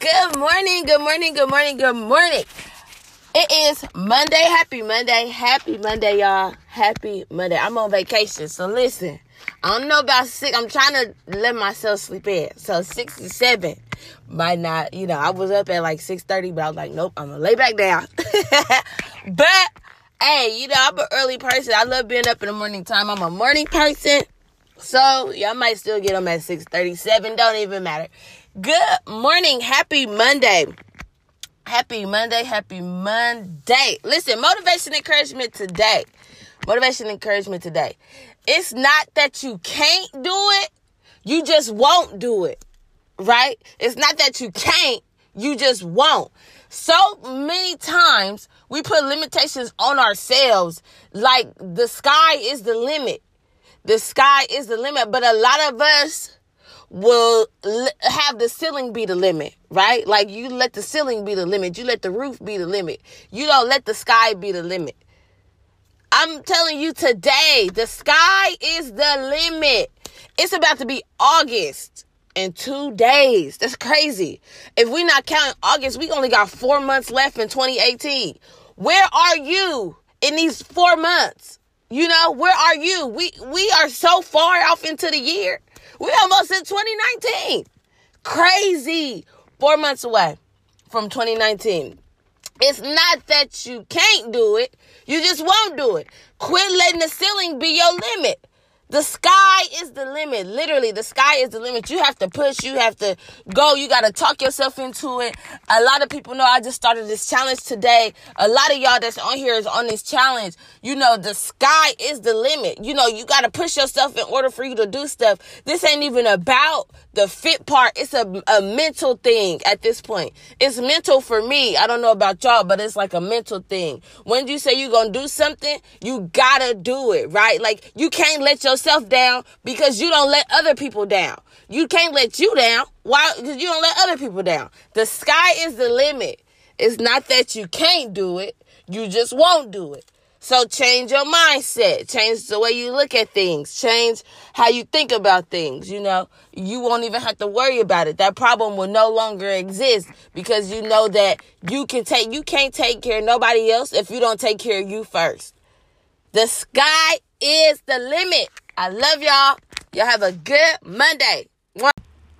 Good morning, good morning, good morning, good morning. It is Monday. Happy Monday. Happy Monday, y'all. Happy Monday. I'm on vacation, so listen. I don't know about six. I'm trying to let myself sleep in. So six to seven might not, you know, I was up at like 6.30, but I was like, nope, I'm gonna lay back down. but hey, you know, I'm an early person. I love being up in the morning time. I'm a morning person. So y'all might still get them at 6:37. Don't even matter. Good morning. Happy Monday. Happy Monday. Happy Monday. Listen, motivation encouragement today. Motivation encouragement today. It's not that you can't do it, you just won't do it. Right? It's not that you can't, you just won't. So many times we put limitations on ourselves like the sky is the limit. The sky is the limit, but a lot of us will have the ceiling be the limit, right? Like you let the ceiling be the limit. You let the roof be the limit. You don't let the sky be the limit. I'm telling you today, the sky is the limit. It's about to be August in two days. That's crazy. If we're not counting August, we only got four months left in 2018. Where are you in these four months? You know, where are you? We we are so far off into the year. We almost in 2019. Crazy. Four months away from 2019. It's not that you can't do it. You just won't do it. Quit letting the ceiling be your limit. The sky is the limit. Literally, the sky is the limit. You have to push. You have to go. You got to talk yourself into it. A lot of people know I just started this challenge today. A lot of y'all that's on here is on this challenge. You know, the sky is the limit. You know, you got to push yourself in order for you to do stuff. This ain't even about the fit part. It's a, a mental thing at this point. It's mental for me. I don't know about y'all, but it's like a mental thing. When you say you're going to do something, you got to do it, right? Like you can't let yourself yourself down because you don't let other people down. You can't let you down. Why? Because you don't let other people down. The sky is the limit. It's not that you can't do it, you just won't do it. So change your mindset, change the way you look at things, change how you think about things. You know, you won't even have to worry about it. That problem will no longer exist because you know that you can take, you can't take care of nobody else if you don't take care of you first. The sky is the limit. I love y'all. Y'all have a good Monday.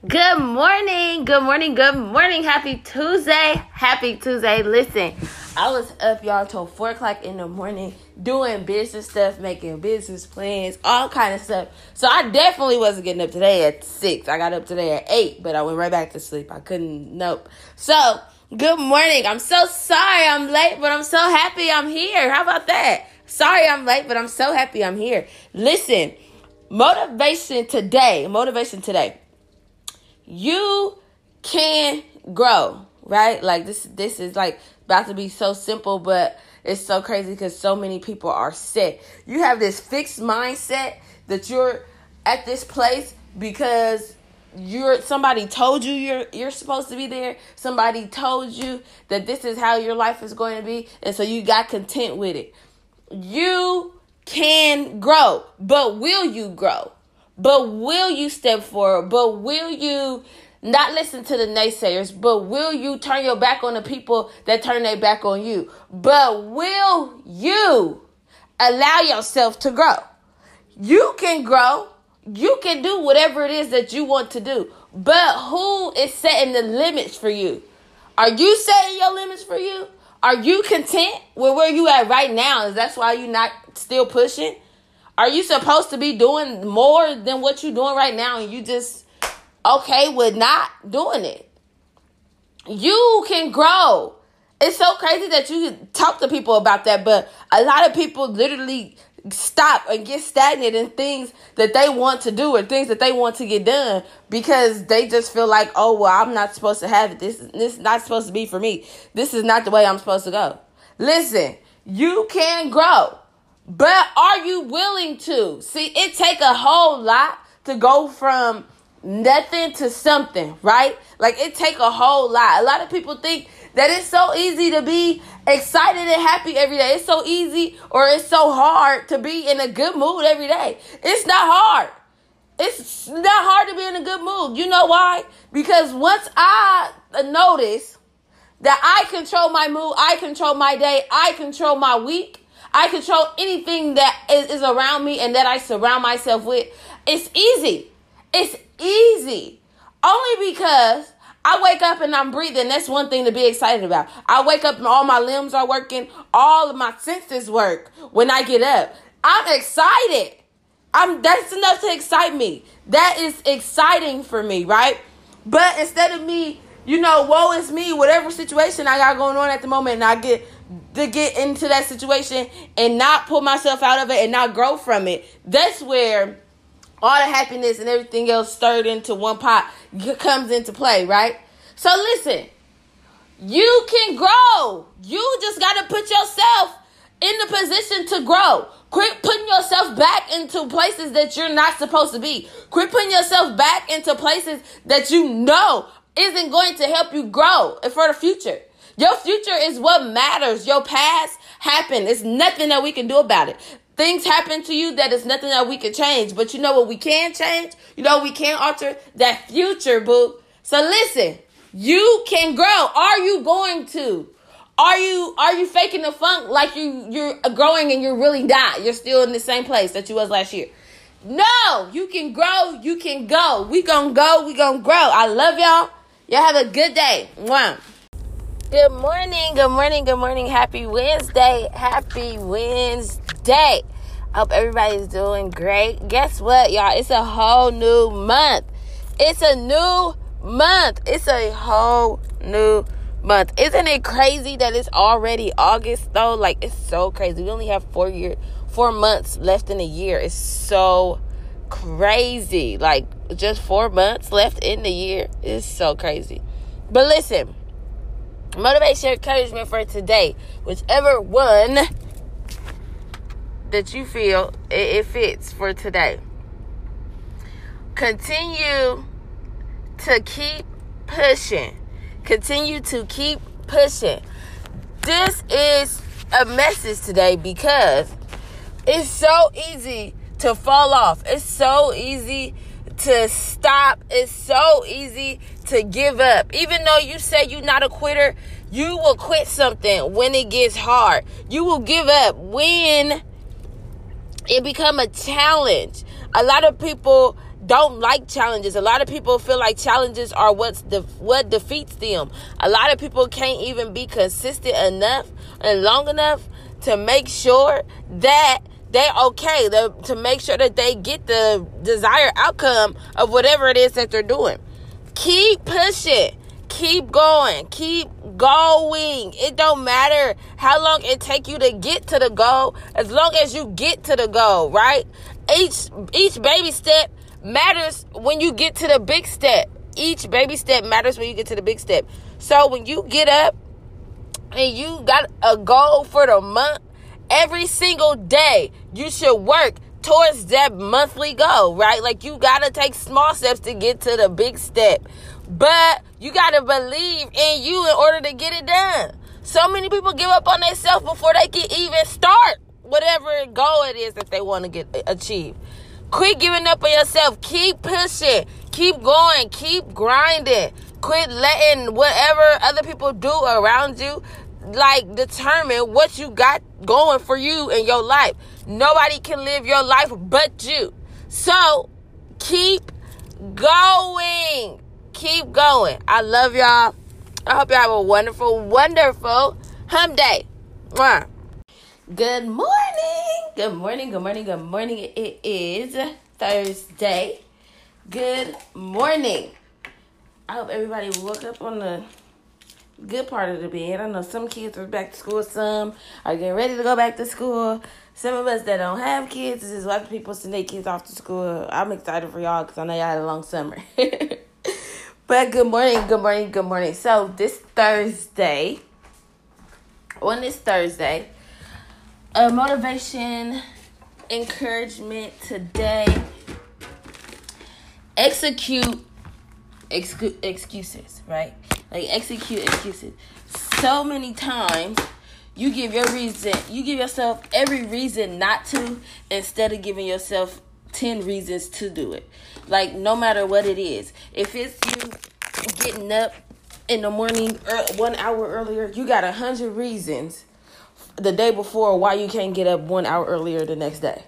Good morning. Good morning. Good morning. Happy Tuesday. Happy Tuesday. Listen, I was up y'all till four o'clock in the morning doing business stuff, making business plans, all kind of stuff. So I definitely wasn't getting up today at six. I got up today at eight, but I went right back to sleep. I couldn't. Nope. So good morning. I'm so sorry I'm late, but I'm so happy I'm here. How about that? Sorry I'm late, but I'm so happy I'm here. Listen. Motivation today, motivation today. You can grow, right? Like this this is like about to be so simple, but it's so crazy because so many people are set. You have this fixed mindset that you're at this place because you're somebody told you you're you're supposed to be there. Somebody told you that this is how your life is going to be, and so you got content with it. You can grow, but will you grow? But will you step forward? But will you not listen to the naysayers? But will you turn your back on the people that turn their back on you? But will you allow yourself to grow? You can grow. You can do whatever it is that you want to do. But who is setting the limits for you? Are you setting your limits for you? Are you content with where you at right now? Is that's why you not still pushing? Are you supposed to be doing more than what you're doing right now and you just okay with not doing it? You can grow. It's so crazy that you talk to people about that, but a lot of people literally stop and get stagnant in things that they want to do or things that they want to get done because they just feel like, oh well, I'm not supposed to have it. This this is not supposed to be for me. This is not the way I'm supposed to go. Listen, you can grow, but are you willing to? See, it take a whole lot to go from nothing to something, right? Like it take a whole lot. A lot of people think that it's so easy to be excited and happy every day. It's so easy or it's so hard to be in a good mood every day. It's not hard. It's not hard to be in a good mood. You know why? Because once I notice that I control my mood, I control my day, I control my week, I control anything that is, around me and that I surround myself with, it's easy. It's easy. Only because I wake up and I'm breathing. That's one thing to be excited about. I wake up and all my limbs are working. All of my senses work when I get up. I'm excited. I'm that's enough to excite me. That is exciting for me, right? But instead of me, you know, woe is me, whatever situation I got going on at the moment, and I get to get into that situation and not pull myself out of it and not grow from it. That's where all the happiness and everything else stirred into one pot comes into play, right? So listen, you can grow. You just got to put yourself in the position to grow. Quit putting yourself back into places that you're not supposed to be. Quit putting yourself back into places that you know isn't going to help you grow for the future. Your future is what matters. Your past happened. It's nothing that we can do about it. Things happen to you that is nothing that we can change. But you know what we can change? You know we can alter? That future, boo. So listen, you can grow. Are you going to? Are you are you faking the funk like you you're growing and you're really not? You're still in the same place that you was last year. No, you can grow, you can go. We gonna go, we gonna grow. I love y'all. Y'all have a good day. Mwah. Good morning, good morning, good morning. Happy Wednesday. Happy Wednesday. Hope everybody's doing great. Guess what, y'all? It's a whole new month. It's a new month. It's a whole new month. Isn't it crazy that it's already August though? Like it's so crazy. We only have four year four months left in a year. It's so crazy. Like just four months left in the year. It's so crazy. But listen, motivation encouragement for today, whichever one that you feel it, it fits for today. Continue to keep pushing. Continue to keep pushing. This is a message today because it's so easy to fall off. It's so easy to stop. It's so easy to give up. Even though you say you're not a quitter, you will quit something when it gets hard. You will give up when it become a challenge. A lot of people don't like challenges. A lot of people feel like challenges are what's the what defeats them. A lot of people can't even be consistent enough and long enough to make sure that they're okay to make sure that they get the desired outcome of whatever it is that they're doing. Keep pushing. Keep going. Keep going. It don't matter how long it take you to get to the goal, as long as you get to the goal, right? Each each baby step matters when you get to the big step. Each baby step matters when you get to the big step. So when you get up and you got a goal for the month, every single day you should work towards that monthly goal, right? Like you got to take small steps to get to the big step. But you got to believe in you in order to get it done. So many people give up on themselves before they can even start whatever goal it is that they want to get uh, achieve. Quit giving up on yourself. Keep pushing. Keep going. Keep grinding. Quit letting whatever other people do around you like determine what you got going for you in your life. Nobody can live your life but you. So keep going. Keep going. I love y'all. I hope y'all have a wonderful, wonderful hum day. Mwah. Good morning. Good morning. Good morning. Good morning. It is Thursday. Good morning. I hope everybody woke up on the good part of the bed. I know some kids are back to school, some are getting ready to go back to school. Some of us that don't have kids is watching people send their kids off to school. I'm excited for y'all because I know y'all had a long summer. but good morning, good morning, good morning. So this Thursday, on this Thursday, a motivation encouragement today. Execute excuses, right? Like execute excuses. So many times you give your reason, you give yourself every reason not to instead of giving yourself 10 reasons to do it. Like no matter what it is. If it's you getting up in the morning, one hour earlier, you got a hundred reasons the day before why you can't get up one hour earlier the next day.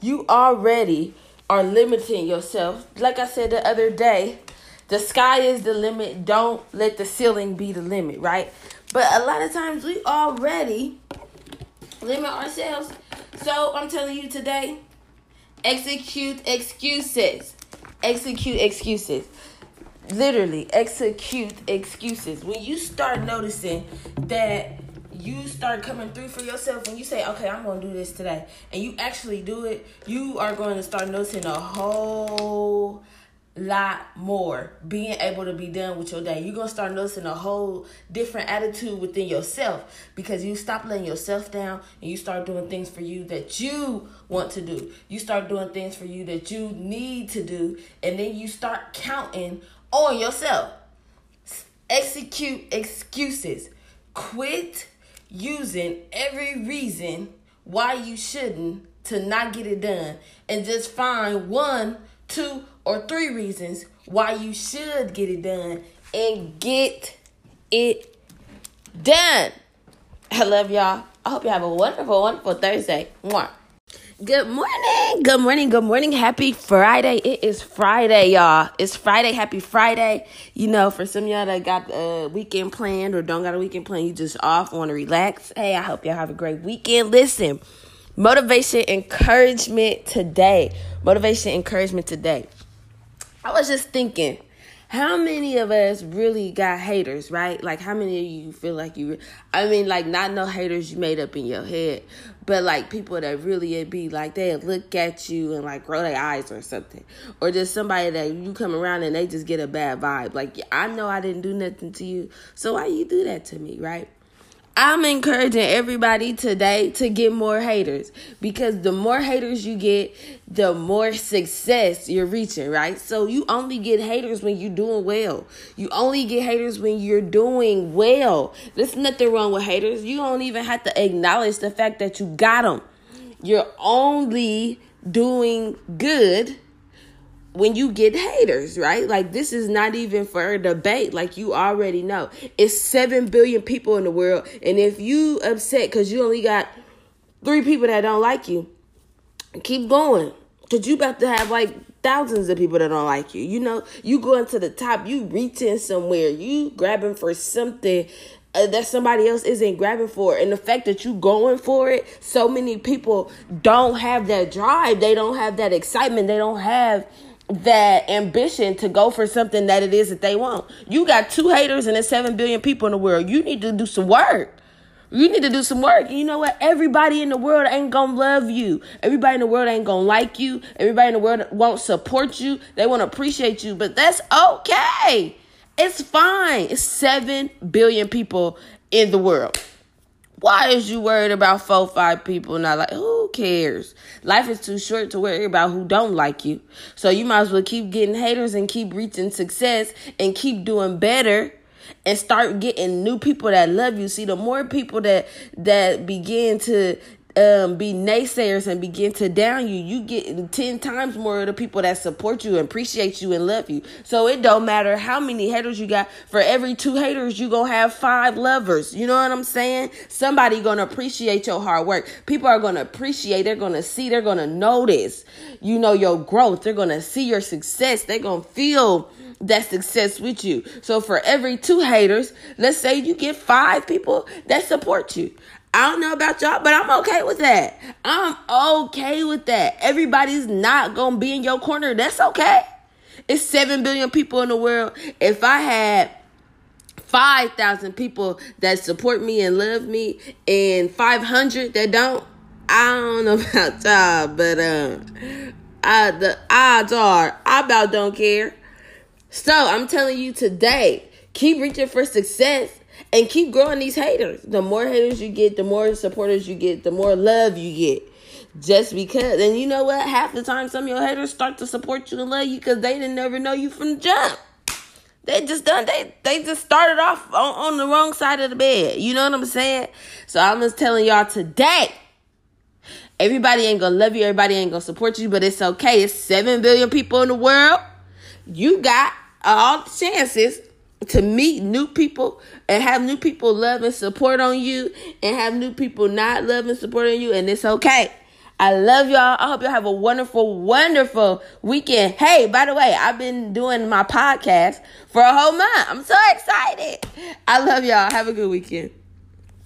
You already are limiting yourself. Like I said the other day, the sky is the limit. Don't let the ceiling be the limit, right? But a lot of times we already limit ourselves. So I'm telling you today, execute excuses. Execute excuses literally execute excuses. When you start noticing that you start coming through for yourself, when you say, okay, I'm going to do this today, and you actually do it, you are going to start noticing a whole lot more being able to be done with your day. You're to start noticing a whole different attitude within yourself because you stop letting yourself down and you start doing things for you that you want to do. You start doing things for you that you need to do and then you start counting on yourself. Execute excuses. Quit using every reason why you shouldn't to not get it done and just find one, two, or three reasons why you should get it done and get it done. I love y'all. I hope you have a wonderful, wonderful Thursday. Mwah. Good morning. Good morning. Good morning. Happy Friday. It is Friday, y'all. It's Friday. Happy Friday. You know, for some y'all that got a weekend planned or don't got a weekend plan, you just off, want to relax. Hey, I hope y'all have a great weekend. Listen, motivation, encouragement today. Motivation, encouragement today. I was just thinking how many of us really got haters, right? Like, how many of you feel like you, I mean, like, not no haters you made up in your head, but like people that really be like, they look at you and like roll their eyes or something. Or just somebody that you come around and they just get a bad vibe. Like, I know I didn't do nothing to you, so why you do that to me, right? I'm encouraging everybody today to get more haters because the more haters you get, the more success you're reaching, right? So you only get haters when you're doing well. You only get haters when you're doing well. There's nothing wrong with haters. You don't even have to acknowledge the fact that you got them. You're only doing good when you get haters, right? Like this is not even for a debate. Like you already know, it's seven billion people in the world, and if you upset because you only got three people that don't like you, keep going, cause you about to have like thousands of people that don't like you. You know, you going to the top, you reaching somewhere, you grabbing for something uh, that somebody else isn't grabbing for. And the fact that you going for it so many people don't have that drive. They don't have that excitement. They don't have that ambition to go for something that it is that they want. You got two haters and there's seven billion people in the world. You need to do some work. You need to do some work. You know what? Everybody in the world ain't gonna love you. Everybody in the world ain't gonna like you. Everybody in the world won't support you. They won't appreciate you. But that's okay. It's fine. It's seven billion people in the world. Why is you worried about four, five people not like who cares? Life is too short to worry about who don't like you. So you might as well keep getting haters and keep reaching success and keep doing better and start getting new people that love you. See, the more people that that begin to um, be naysayers and begin to down you, you get 10 times more of the people that support you, appreciate you, and love you. So it don't matter how many haters you got. For every two haters, you gonna have five lovers. You know what I'm saying? Somebody gonna appreciate your hard work. People are gonna appreciate, they're gonna see, they're gonna notice, you know, your growth. They're gonna see your success. They're gonna feel that success with you. So for every two haters, let's say you get five people that support you. I don't know about y'all, but I'm okay with that. I'm okay with that. Everybody's not gonna be in your corner. That's okay. It's seven billion people in the world. If I had 5,000 people that support me and love me and 500 that don't, I don't know about y'all, but uh, I, the odds are I about don't care. So I'm telling you today, keep reaching for success and keep growing these haters. The more haters you get, the more supporters you get, the more love you get. Just because, and you know what? Half the time, some of your haters start to support you and love you because they didn't never know you from the jump. They just done. They they just started off on, on the wrong side of the bed. You know what I'm saying? So I'm just telling y'all today. Everybody ain't gonna love you. Everybody ain't gonna support you, but it's okay. It's seven billion people in the world. You got all the chances to meet new people and have new people love and support on you and have new people not love and support on you and it's okay. I love y'all. I hope y'all have a wonderful, wonderful weekend. Hey, by the way, I've been doing my podcast for a whole month. I'm so excited. I love y'all. Have a good weekend.